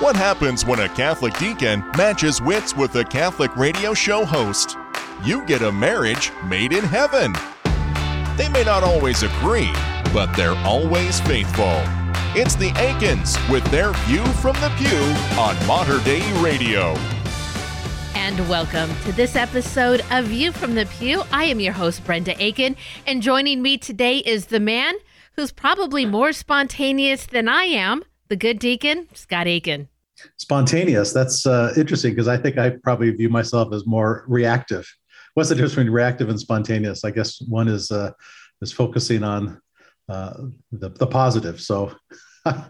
What happens when a Catholic deacon matches wits with a Catholic radio show host? You get a marriage made in heaven. They may not always agree, but they're always faithful. It's the Aikens with their view from the pew on Mater Dei Radio. And welcome to this episode of View from the Pew. I am your host, Brenda Aiken, and joining me today is the man who's probably more spontaneous than I am, the good deacon, Scott Aiken spontaneous. That's uh, interesting because I think I probably view myself as more reactive. What's the difference between reactive and spontaneous? I guess one is uh, is focusing on uh, the, the positive. So I,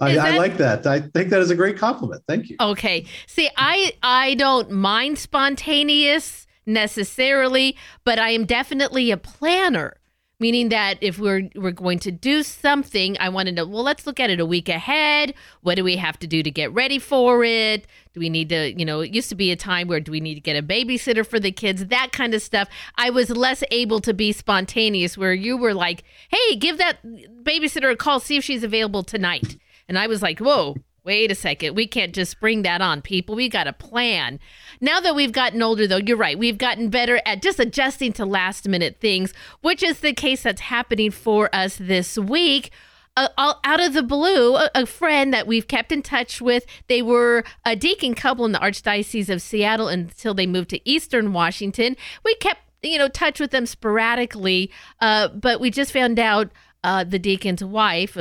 that, I, like that. I think that is a great compliment. Thank you. Okay. See, I I don't mind spontaneous necessarily, but I am definitely a planner meaning that if we're we're going to do something i want to know well let's look at it a week ahead. What do we have to do to get ready for it? Do we need to you know it used to be a time where do we need to get a babysitter for the kids? That kind of stuff. I was less able to be spontaneous where you were like hey give that babysitter a call see if she's available tonight. And i was like whoa wait a second we can't just spring that on people we got a plan now that we've gotten older, though, you're right. We've gotten better at just adjusting to last minute things, which is the case that's happening for us this week. Uh, out of the blue, a, a, friend that we've kept in touch with. They were a deacon couple in the Archdiocese of Seattle until they moved to Eastern Washington. We kept, you know, touch with them sporadically, uh, but we just found out uh, the deacon's wife,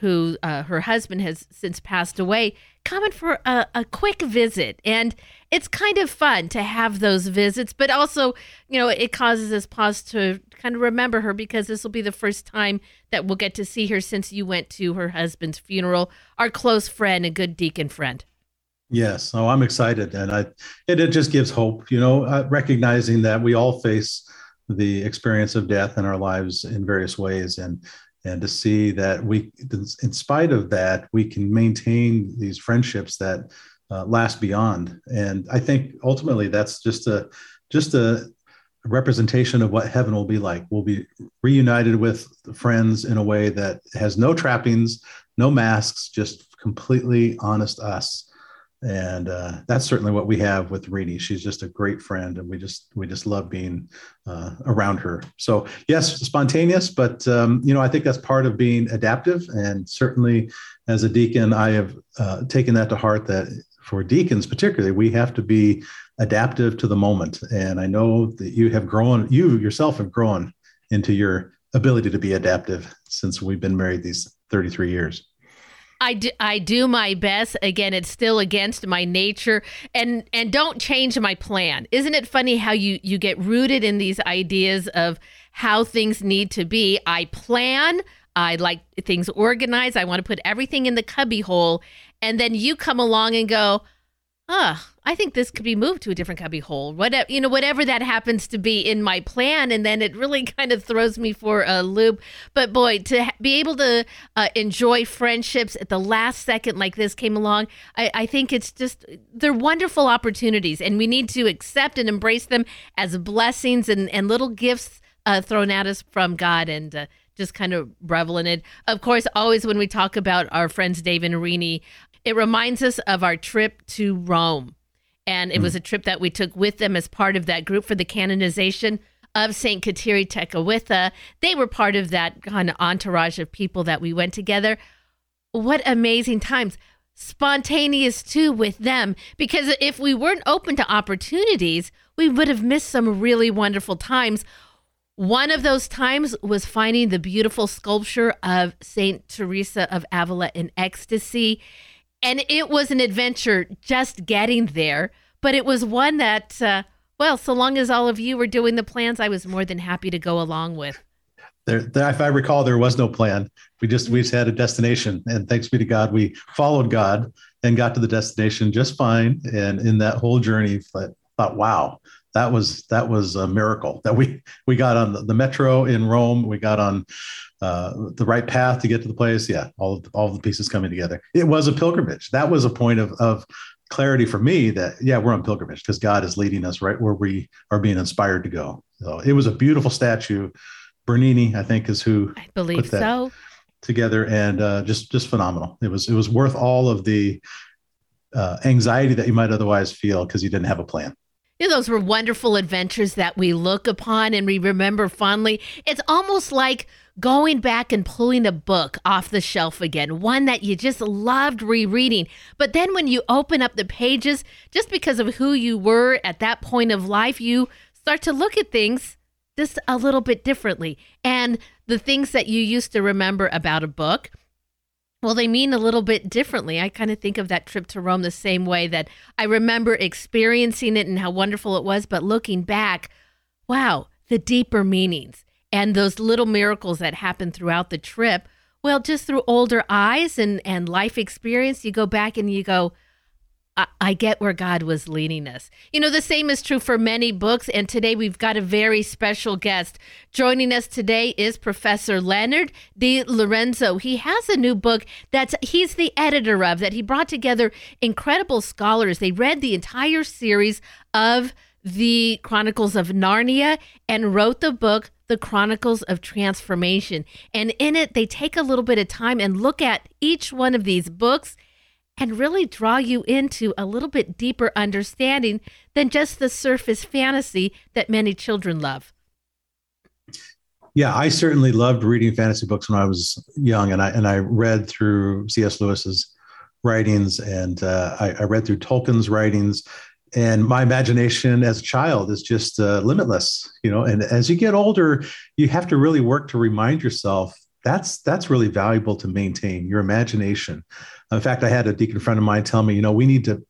who uh, her husband has since passed away, coming for a, a quick visit. And it's kind of fun to have those visits, but also, you know, it causes us pause to kind of remember her because this will be the first time that we'll get to see her since you went to her husband's funeral, our close friend and good deacon friend. Yes, oh, I'm excited, and I it, it just gives hope, you know, uh, recognizing that we all face the experience of death in our lives in various ways, and and to see that we, in spite of that, we can maintain these friendships that uh, last beyond. And I think ultimately that's just a just a representation of what heaven will be like. We'll be reunited with friends in a way that has no trappings, no masks, just completely honest us. And uh, that's certainly what we have with Rini. She's just a great friend, and we just we just love being uh, around her. So yes, spontaneous, but um, you know I think that's part of being adaptive. And certainly, as a deacon, I have uh, taken that to heart. That for deacons particularly we have to be adaptive to the moment and i know that you have grown you yourself have grown into your ability to be adaptive since we've been married these 33 years I do, I do my best. Again, it's still against my nature and and don't change my plan. Isn't it funny how you you get rooted in these ideas of how things need to be? I plan, I like things organized. I want to put everything in the cubby hole and then you come along and go, ah, I think this could be moved to a different cubby hole. Whatever you know, whatever that happens to be in my plan, and then it really kind of throws me for a loop. But boy, to be able to uh, enjoy friendships at the last second like this came along, I, I think it's just they're wonderful opportunities, and we need to accept and embrace them as blessings and and little gifts uh, thrown at us from God and. Uh, just kind of revel in it. Of course, always when we talk about our friends Dave and Rini, it reminds us of our trip to Rome. And it mm. was a trip that we took with them as part of that group for the canonization of St. Kateri Tekakwitha. They were part of that kind of entourage of people that we went together. What amazing times. Spontaneous too with them. Because if we weren't open to opportunities, we would have missed some really wonderful times. One of those times was finding the beautiful sculpture of St. Teresa of Avila in ecstasy. And it was an adventure just getting there, but it was one that, uh, well, so long as all of you were doing the plans, I was more than happy to go along with. There, there, if I recall, there was no plan. We just we just had a destination, and thanks be to God, we followed God and got to the destination just fine. And in that whole journey, I thought, wow, that was that was a miracle that we we got on the, the metro in Rome. We got on uh, the right path to get to the place. Yeah, all of the, all of the pieces coming together. It was a pilgrimage. That was a point of of clarity for me that yeah, we're on pilgrimage because God is leading us right where we are being inspired to go. So it was a beautiful statue. Bernini, I think, is who I believe so together, and uh, just just phenomenal. It was it was worth all of the uh, anxiety that you might otherwise feel because you didn't have a plan. You know, those were wonderful adventures that we look upon and we remember fondly. It's almost like going back and pulling a book off the shelf again, one that you just loved rereading. But then when you open up the pages, just because of who you were at that point of life, you start to look at things just a little bit differently. And the things that you used to remember about a book, well, they mean a little bit differently. I kind of think of that trip to Rome the same way that I remember experiencing it and how wonderful it was, but looking back, wow, the deeper meanings and those little miracles that happened throughout the trip. Well, just through older eyes and, and life experience, you go back and you go, I, get where God was leading us. You know, the same is true for many books. And today we've got a very special guest. Joining us today is Professor Leonard DeLorenzo. He has a new book that he's the editor of that he brought together incredible scholars. They read the entire series of the Chronicles of Narnia and wrote the book the Chronicles of Transformation. And in it, they take a little bit of time and look at each one of these books and really draw you into a little bit deeper understanding than just the surface fantasy that many children love. Yeah, I certainly loved reading fantasy books when I was young, and I and I read through C.S. Lewis's writings, and uh, I, I, read through Tolkien's writings, and my imagination as a child is just uh, limitless, you know. And as you get older, you have to really work to remind yourself that's that's really valuable to maintain your imagination. In fact, I had a deacon friend of mine tell me, you know, we need to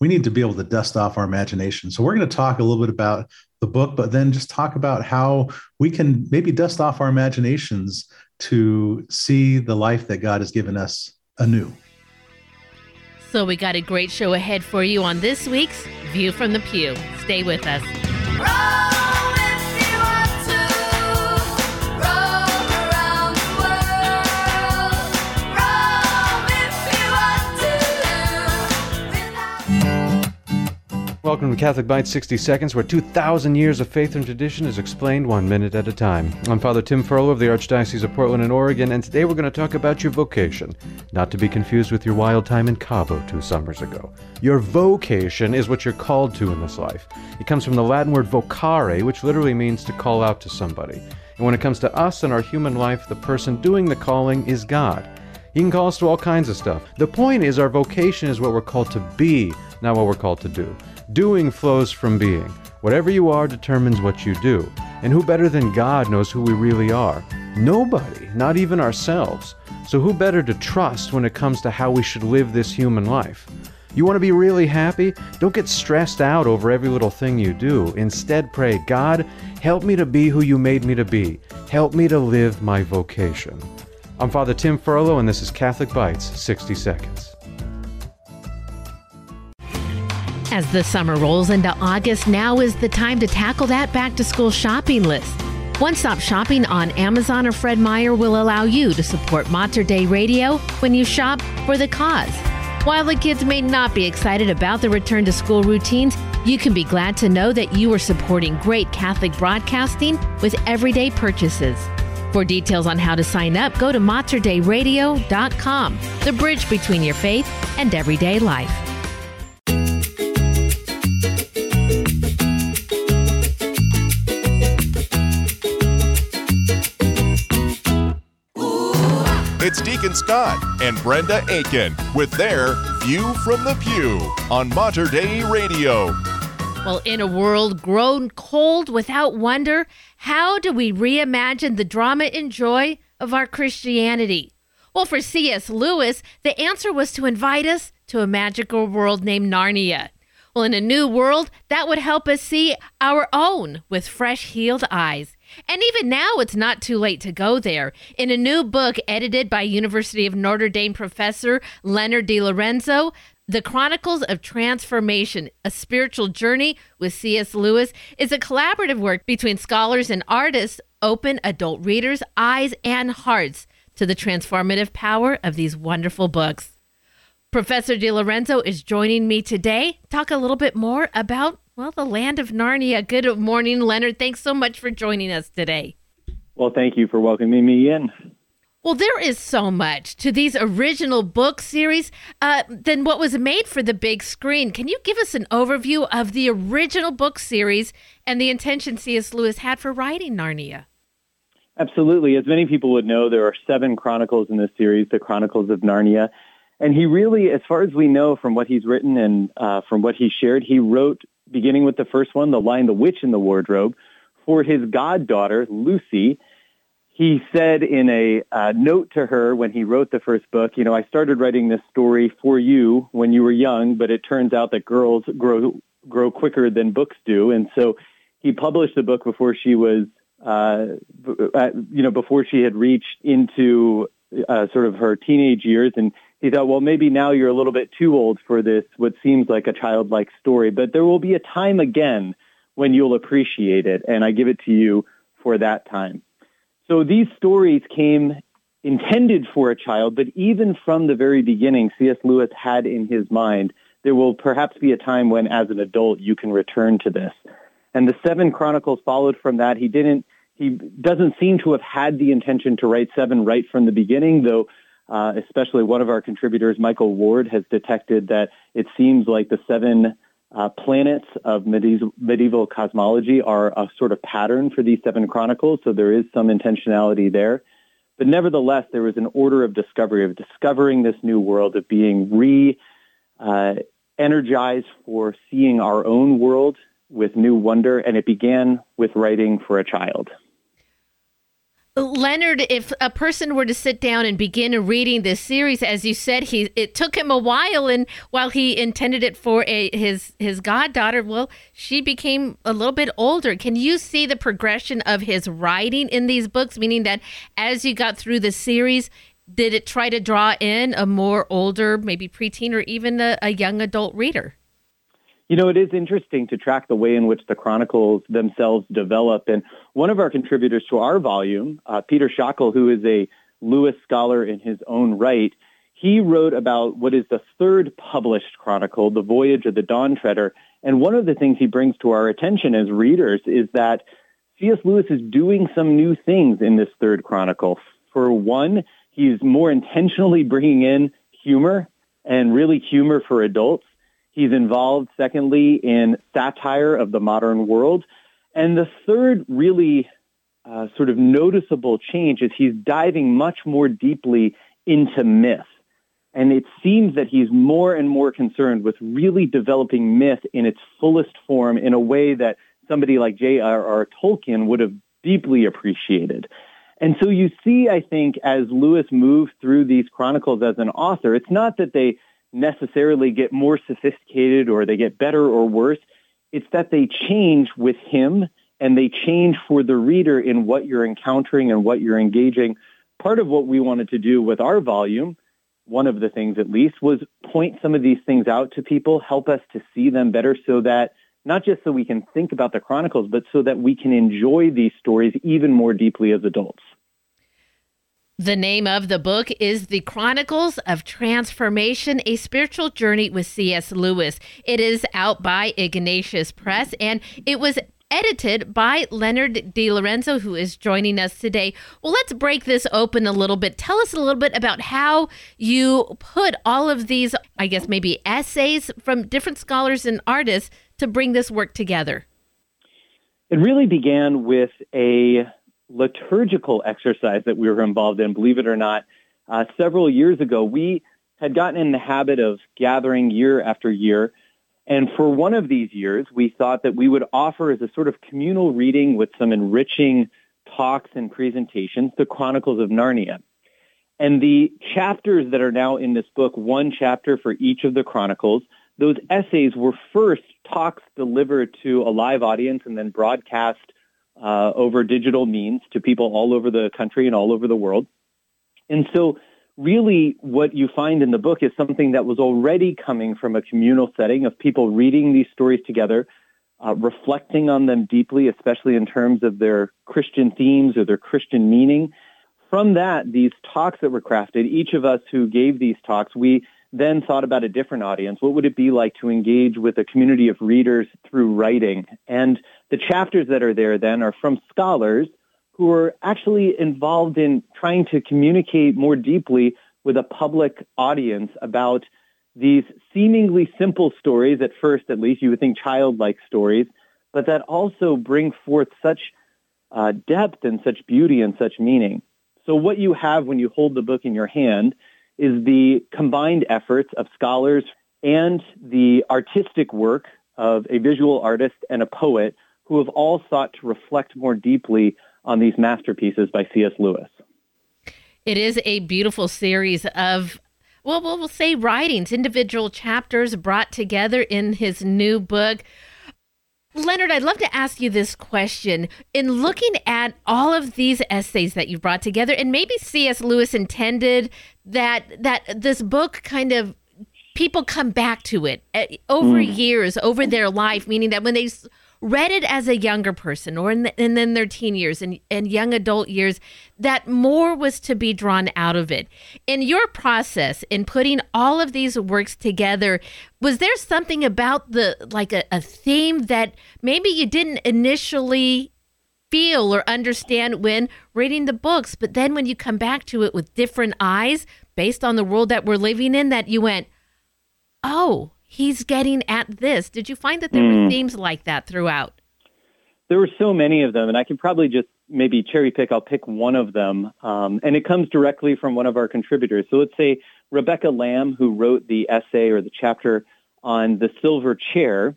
we need to be able to dust off our imagination. So we're going to talk a little bit about the book, but then just talk about how we can maybe dust off our imaginations to see the life that God has given us anew. So we got a great show ahead for you on this week's View from the Pew. Stay with us. Welcome to Catholic Bites 60 Seconds, where 2,000 years of faith and tradition is explained one minute at a time. I'm Father Tim Furlow of the Archdiocese of Portland and Oregon, and today we're going to talk about your vocation, not to be confused with your wild time in Cabo two summers ago. Your vocation is what you're called to in this life. It comes from the Latin word vocare, which literally means to call out to somebody. And when it comes to us and our human life, the person doing the calling is God. He can call us to all kinds of stuff. The point is, our vocation is what we're called to be, not what we're called to do. Doing flows from being. Whatever you are determines what you do. And who better than God knows who we really are? Nobody, not even ourselves. So, who better to trust when it comes to how we should live this human life? You want to be really happy? Don't get stressed out over every little thing you do. Instead, pray, God, help me to be who you made me to be. Help me to live my vocation. I'm Father Tim Furlow, and this is Catholic Bites 60 Seconds. As the summer rolls into August, now is the time to tackle that back to school shopping list. One stop shopping on Amazon or Fred Meyer will allow you to support Mater Dei Radio when you shop for the cause. While the kids may not be excited about the return to school routines, you can be glad to know that you are supporting great Catholic broadcasting with everyday purchases. For details on how to sign up, go to materdeiradio.com, the bridge between your faith and everyday life. Deacon Scott and Brenda Aiken with their View from the Pew on Mater Dei Radio. Well, in a world grown cold without wonder, how do we reimagine the drama and joy of our Christianity? Well, for C.S. Lewis, the answer was to invite us to a magical world named Narnia. Well, in a new world, that would help us see our own with fresh, healed eyes. And even now, it's not too late to go there. In a new book edited by University of Notre Dame professor Leonard DeLorenzo, The Chronicles of Transformation, a spiritual journey with C.S. Lewis, is a collaborative work between scholars and artists, open adult readers' eyes and hearts to the transformative power of these wonderful books. Professor DeLorenzo is joining me today. Talk a little bit more about well, the land of Narnia. Good morning, Leonard. Thanks so much for joining us today. Well, thank you for welcoming me in. Well, there is so much to these original book series uh, than what was made for the big screen. Can you give us an overview of the original book series and the intention C.S. Lewis had for writing Narnia? Absolutely. As many people would know, there are seven chronicles in this series, the Chronicles of Narnia. And he really, as far as we know from what he's written and uh, from what he shared, he wrote, beginning with the first one, The Lion, the Witch, in the Wardrobe, for his goddaughter, Lucy he said in a uh, note to her when he wrote the first book, you know, I started writing this story for you when you were young, but it turns out that girls grow grow quicker than books do, and so he published the book before she was, uh, uh, you know, before she had reached into uh, sort of her teenage years, and he thought, well, maybe now you're a little bit too old for this, what seems like a childlike story, but there will be a time again when you'll appreciate it, and I give it to you for that time. So these stories came intended for a child, but even from the very beginning, C.S. Lewis had in his mind, there will perhaps be a time when, as an adult, you can return to this. And the seven chronicles followed from that. He didn't, he doesn't seem to have had the intention to write seven right from the beginning, though uh, especially one of our contributors, Michael Ward, has detected that it seems like the seven uh, planets of medieval, cosmology are a sort of pattern for these seven chronicles, so there is some intentionality there. But nevertheless, there was an order of discovery, of discovering this new world, of being re uh, energized for seeing our own world with new wonder, and it began with writing for a child. Leonard, if a person were to sit down and begin reading this series, as you said, he it took him a while, and while he intended it for a, his his goddaughter, well, she became a little bit older. Can you see the progression of his writing in these books? Meaning that as you got through the series, did it try to draw in a more older, maybe preteen, or even a, a young adult reader? You know, it is interesting to track the way in which the chronicles themselves develop. And one of our contributors to our volume, uh, Peter Schakel, who is a Lewis scholar in his own right, he wrote about what is the third published chronicle, The Voyage of the Dawn Treader. And one of the things he brings to our attention as readers is that C.S. Lewis is doing some new things in this third chronicle. For one, he's more intentionally bringing in humor and really humor for adults. He's involved, secondly, in satire of the modern world. And the third really uh, sort of noticeable change is he's diving much more deeply into myth. And it seems that he's more and more concerned with really developing myth in its fullest form in a way that somebody like J.R.R. Tolkien would have deeply appreciated. And so you see, I think, as Lewis moves through these chronicles as an author, it's not that they necessarily get more sophisticated or they get better or worse. It's that they change with him and they change for the reader in what you're encountering and what you're engaging. Part of what we wanted to do with our volume, one of the things at least, was point some of these things out to people, help us to see them better so that not just so we can think about the chronicles, but so that we can enjoy these stories even more deeply as adults. The name of the book is The Chronicles of Transformation, a spiritual journey with C.S. Lewis. It is out by Ignatius Press and it was edited by Leonard DeLorenzo, who is joining us today. Well, let's break this open a little bit. Tell us a little bit about how you put all of these, I guess, maybe essays from different scholars and artists to bring this work together. It really began with a liturgical exercise that we were involved in, believe it or not, uh, several years ago. We had gotten in the habit of gathering year after year. And for one of these years, we thought that we would offer as a sort of communal reading with some enriching talks and presentations, the Chronicles of Narnia. And the chapters that are now in this book, one chapter for each of the Chronicles, those essays were first talks delivered to a live audience and then broadcast uh, over digital means to people all over the country and all over the world. And so really what you find in the book is something that was already coming from a communal setting of people reading these stories together, uh, reflecting on them deeply, especially in terms of their Christian themes or their Christian meaning. From that, these talks that were crafted, each of us who gave these talks, we then thought about a different audience. What would it be like to engage with a community of readers through writing? And the chapters that are there then are from scholars who are actually involved in trying to communicate more deeply with a public audience about these seemingly simple stories, at first at least, you would think childlike stories, but that also bring forth such uh, depth and such beauty and such meaning. So, what you have when you hold the book in your hand is the combined efforts of scholars and the artistic work of a visual artist and a poet who have all sought to reflect more deeply on these masterpieces by C.S. Lewis. It is a beautiful series of well, we'll say writings, individual chapters brought together in his new book. Leonard, I'd love to ask you this question. In looking at all of these essays that you've brought together, and maybe C.S. Lewis intended that that this book kind of people come back to it eh, over mm. years, over their life, meaning that when they read it as a younger person or in, the, and then their teen years and, and young adult years, that more was to be drawn out of it. In your process, in putting all of these works together, was there something about the, like a, a theme that maybe you didn't initially feel or understand when reading the books, but then when you come back to it with different eyes based on the world that we're living in, that you went, oh, he's getting at this. Did you find that there mm. were themes like that throughout? There were so many of them, and I can probably just maybe cherry pick. I'll pick one of them, um, and it comes directly from one of our contributors. So let's say Rebecca Lamb, who wrote the essay or the chapter on the silver chair.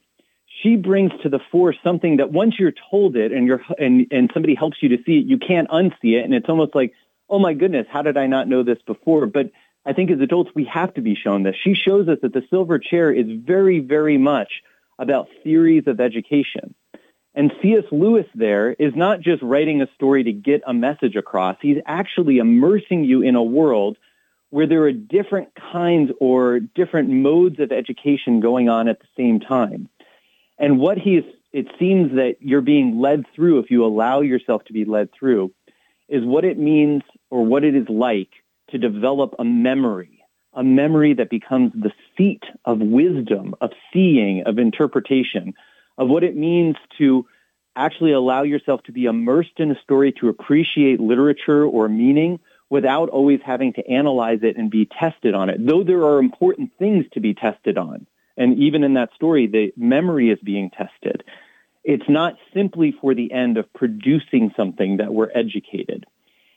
She brings to the fore something that once you're told it and you're and, and somebody helps you to see it, you can't unsee it, and it's almost like, oh my goodness, how did I not know this before? But I think as adults, we have to be shown this. She shows us that the silver chair is very, very much about theories of education. And C.S. Lewis there is not just writing a story to get a message across. He's actually immersing you in a world where there are different kinds or different modes of education going on at the same time. And what he's, it seems that you're being led through, if you allow yourself to be led through, is what it means or what it is like to develop a memory, a memory that becomes the seat of wisdom, of seeing, of interpretation, of what it means to actually allow yourself to be immersed in a story to appreciate literature or meaning without always having to analyze it and be tested on it. Though there are important things to be tested on. And even in that story, the memory is being tested. It's not simply for the end of producing something that we're educated.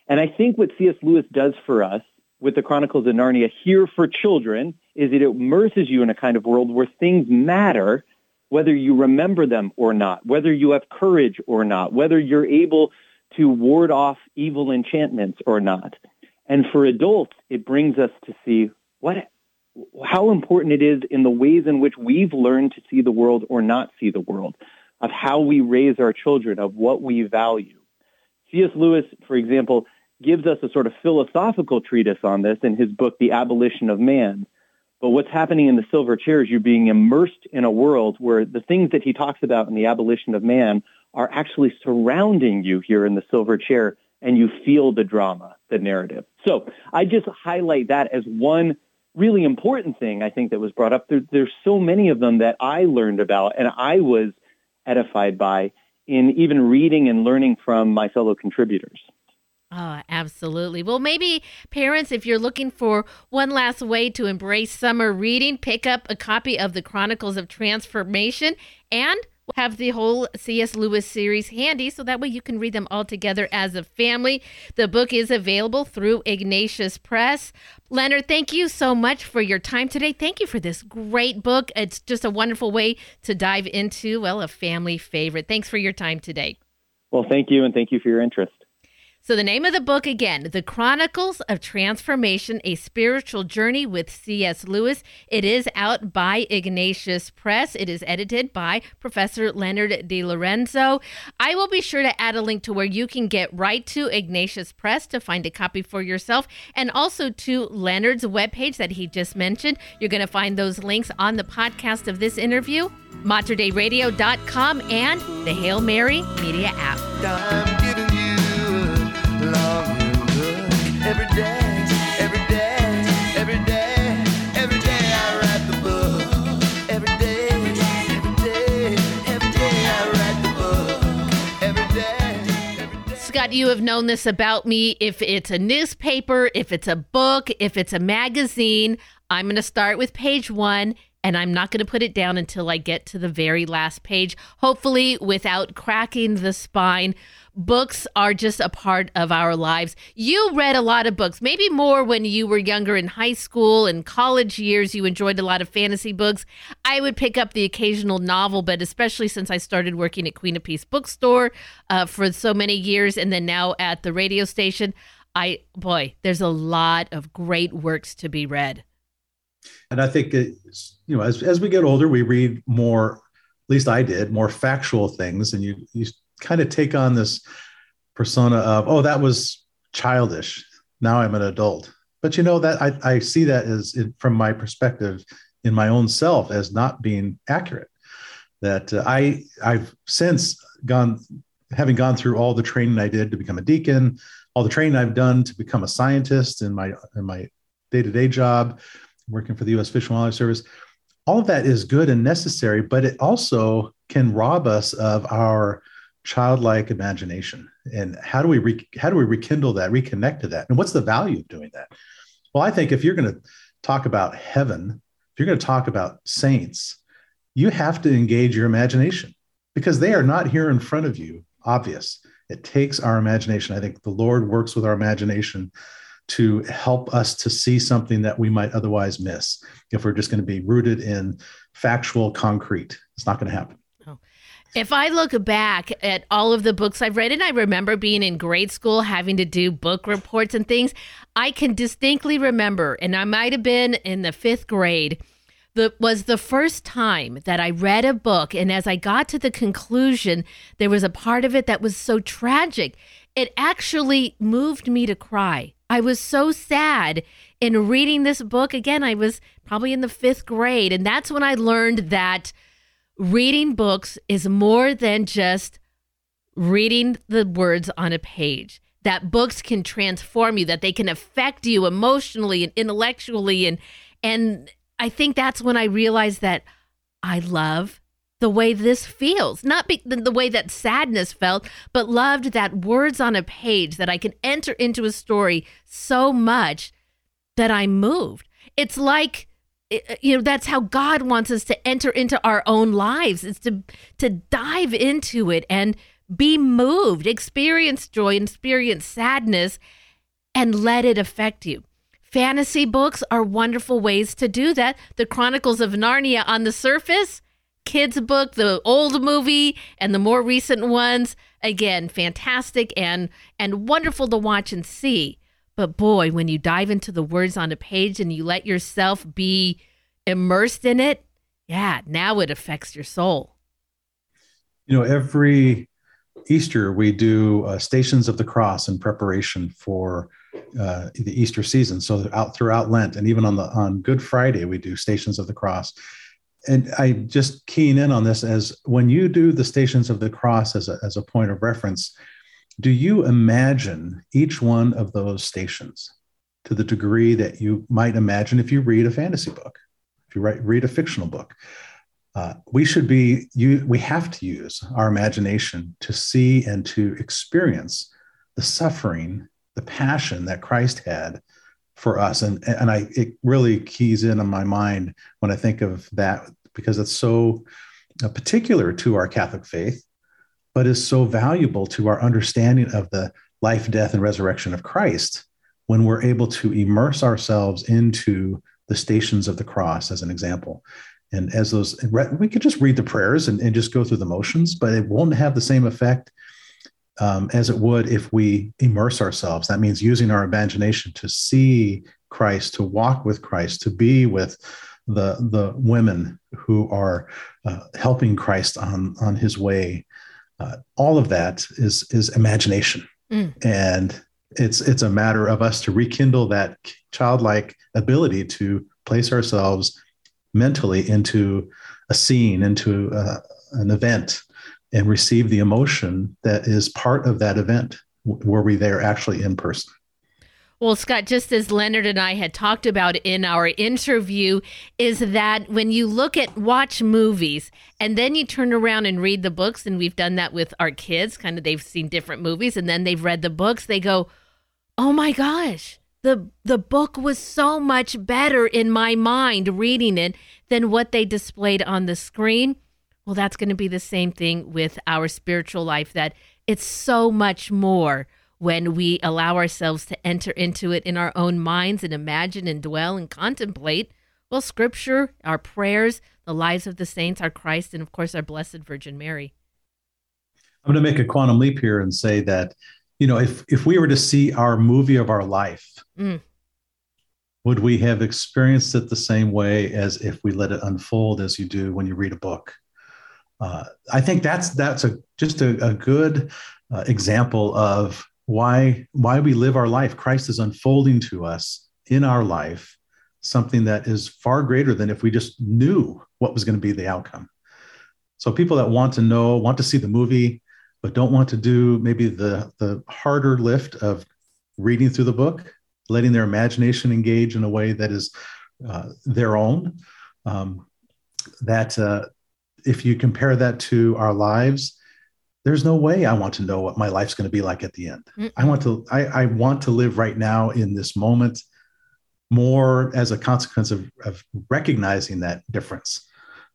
And I think what C.S. Lewis does for us with the Chronicles of Narnia here for children is it immerses you in a kind of world where things matter, whether you remember them or not, whether you have courage or not, whether you're able to ward off evil enchantments or not. And for adults, it brings us to see what, how important it is in the ways in which we've learned to see the world or not see the world, of how we raise our children, of what we value. C.S. Lewis, for example, gives us a sort of philosophical treatise on this in his book, The Abolition of Man. But what's happening in the silver chair is you're being immersed in a world where the things that he talks about in The Abolition of Man are actually surrounding you here in the silver chair, and you feel the drama, the narrative. So I just highlight that as one really important thing I think that was brought up. There, there's so many of them that I learned about and I was edified by in even reading and learning from my fellow contributors. Oh, absolutely. Well, maybe parents, if you're looking for one last way to embrace summer reading, pick up a copy of the Chronicles of Transformation and have the whole C.S. Lewis series handy so that way you can read them all together as a family. The book is available through Ignatius Press. Leonard, thank you so much for your time today. Thank you for this great book. It's just a wonderful way to dive into, well, a family favorite. Thanks for your time today. Well, thank you, and thank you for your interest. So, the name of the book again, The Chronicles of Transformation A Spiritual Journey with C.S. Lewis. It is out by Ignatius Press. It is edited by Professor Leonard DeLorenzo. I will be sure to add a link to where you can get right to Ignatius Press to find a copy for yourself and also to Leonard's webpage that he just mentioned. You're going to find those links on the podcast of this interview, materdeiradio.com, and the Hail Mary Media app. You have known this about me. If it's a newspaper, if it's a book, if it's a magazine, I'm going to start with page one and I'm not going to put it down until I get to the very last page, hopefully without cracking the spine. Books are just a part of our lives. You read a lot of books, maybe more when you were younger in high school and college years. You enjoyed a lot of fantasy books. I would pick up the occasional novel, but especially since I started working at Queen of Peace Bookstore uh, for so many years and then now at the radio station, I, boy, there's a lot of great works to be read. And I think it's, you know, as, as we get older, we read more, at least I did, more factual things. And you, you kind of take on this persona of, oh, that was childish. Now I'm an adult. But you know, that I, I see that as from my perspective in my own self as not being accurate. That uh, I, I've since gone, having gone through all the training I did to become a deacon, all the training I've done to become a scientist in my in my day-to-day job, working for the U.S. Fish and Wildlife Service. All of that is good and necessary, but it also can rob us of our childlike imagination. And how do we re- how do we rekindle that, reconnect to that? And what's the value of doing that? Well, I think if you're going to talk about heaven, if you're going to talk about saints, you have to engage your imagination because they are not here in front of you, obvious. It takes our imagination. I think the Lord works with our imagination to help us to see something that we might otherwise miss if we're just going to be rooted in factual concrete. It's not going to happen. If I look back at all of the books I've read, and I remember being in grade school having to do book reports and things, I can distinctly remember, and I might have been in the fifth grade, that was the first time that I read a book. And as I got to the conclusion, there was a part of it that was so tragic. It actually moved me to cry. I was so sad in reading this book. Again, I was probably in the fifth grade. And that's when I learned that reading books is more than just reading the words on a page. That books can transform you, that they can affect you emotionally and intellectually. And, and I think that's when I realized that I love the way this feels, not be, the, the way that sadness felt, but loved that words on a page that I can enter into a story so much that I moved. It's like Uh, you know that's how God wants us to enter into our own lives. It's to to dive into it and be moved, experience joy, experience sadness and let it affect you. Fantasy books are wonderful ways to do that. The Chronicles of Narnia on the surface kids book, the old movie, and the more recent ones. Again, fantastic and and wonderful to watch and see. But boy, when you dive into the words on a page and you let yourself be immersed in it, yeah, now it affects your soul. You know, every Easter we do uh, Stations of the Cross in preparation for uh, the Easter season. So out throughout Lent, and even on the on Good Friday, we do Stations of the Cross and I just keen in on this as when you do the Stations of the Cross as a, as a point of reference, do you imagine each one of those stations to the degree that you might imagine if you read a fantasy book, if you write, read a fictional book? Uh, we should be you we have to use our imagination to see and to experience the suffering the passion that christ had for us and and i it really keys in on my mind when i think of that because it's so uh, particular to our catholic faith but is so valuable to our understanding of the life death and resurrection of christ when we're able to immerse ourselves into the stations of the cross as an example and as those we could just read the prayers and, and just go through the motions but it won't have the same effect um, as it would if we immerse ourselves. That means using our imagination to see Christ, to walk with Christ, to be with the the women who are uh, helping Christ on on His way. Uh, all of that is is imagination, mm. and it's it's a matter of us to rekindle that childlike ability to place ourselves mentally into a scene, into uh, an event, and receive the emotion that is part of that event. Were we there actually in person? Well, Scott, just as Leonard and I had talked about in our interview, is that when you look at watch movies and then you turn around and read the books, and we've done that with our kids, kind of they've seen different movies and then they've read the books, they go, Oh my gosh, the the book was so much better in my mind reading it than what they displayed on the screen. Well, that's going to be the same thing with our spiritual life that it's so much more when we allow ourselves to enter into it in our own minds and imagine and dwell and contemplate. Well, scripture, our prayers, the lives of the saints, our Christ, and of course, our Blessed Virgin Mary. I'm going to make a quantum leap here and say that, you know, if, if we were to see our movie of our life, mm. would we have experienced it the same way as if we let it unfold as you do when you read a book? Uh, I think that's that's a just a, a good uh, example of why why we live our life christ is unfolding to us in our life something that is far greater than if we just knew what was going to be the outcome. So people that want to know want to see the movie but don't want to do maybe the the harder lift of reading through the book letting their imagination engage in a way that is uh, their own um, that uh, if you compare that to our lives there's no way I want to know what my life's going to be like at the end. Mm-mm. I want to I, I, want to live right now in this moment more as a consequence of, of recognizing that difference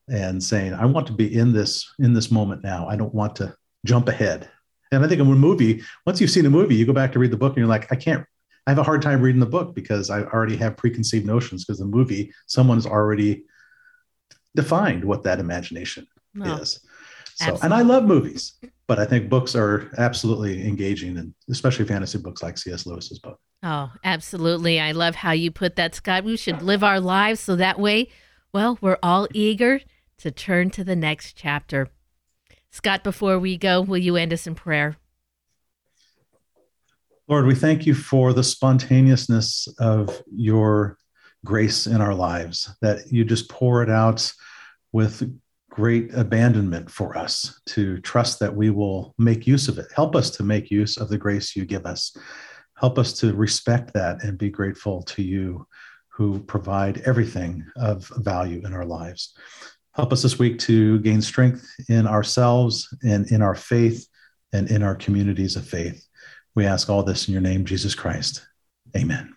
and saying, I want to be in this in this moment now. I don't want to jump ahead. And I think in a movie, once you've seen a movie, you go back to read the book and you're like, I can't, I have a hard time reading the book because I already have preconceived notions because the movie, someone's already defined what that imagination is. So, and I love movies, but I think books are absolutely engaging, and especially fantasy books like C.S. Lewis's book. Oh, absolutely. I love how you put that, Scott. We should live our lives so that way, well, we're all eager to turn to the next chapter. Scott, before we go, will you end us in prayer? Lord, we thank you for the spontaneousness of your grace in our lives, that you just pour it out with great abandonment for us to trust that we will make use of it. Help us to make use of the grace you give us. Help us to respect that and be grateful to you who provide everything of value in our lives. Help us this week to gain strength in ourselves and in our faith and in our communities of faith. We ask all this in your name, Jesus Christ. Amen.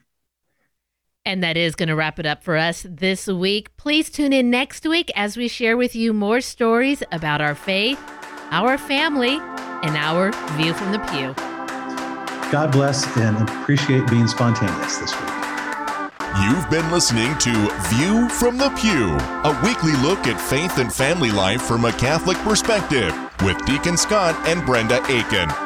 And that is going to wrap it up for us this week. Please tune in next week as we share with you more stories about our faith, our family, and our view from the pew. God bless and appreciate being spontaneous this week. You've been listening to View from the Pew, a weekly look at faith and family life from a Catholic perspective with Deacon Scott and Brenda Aiken.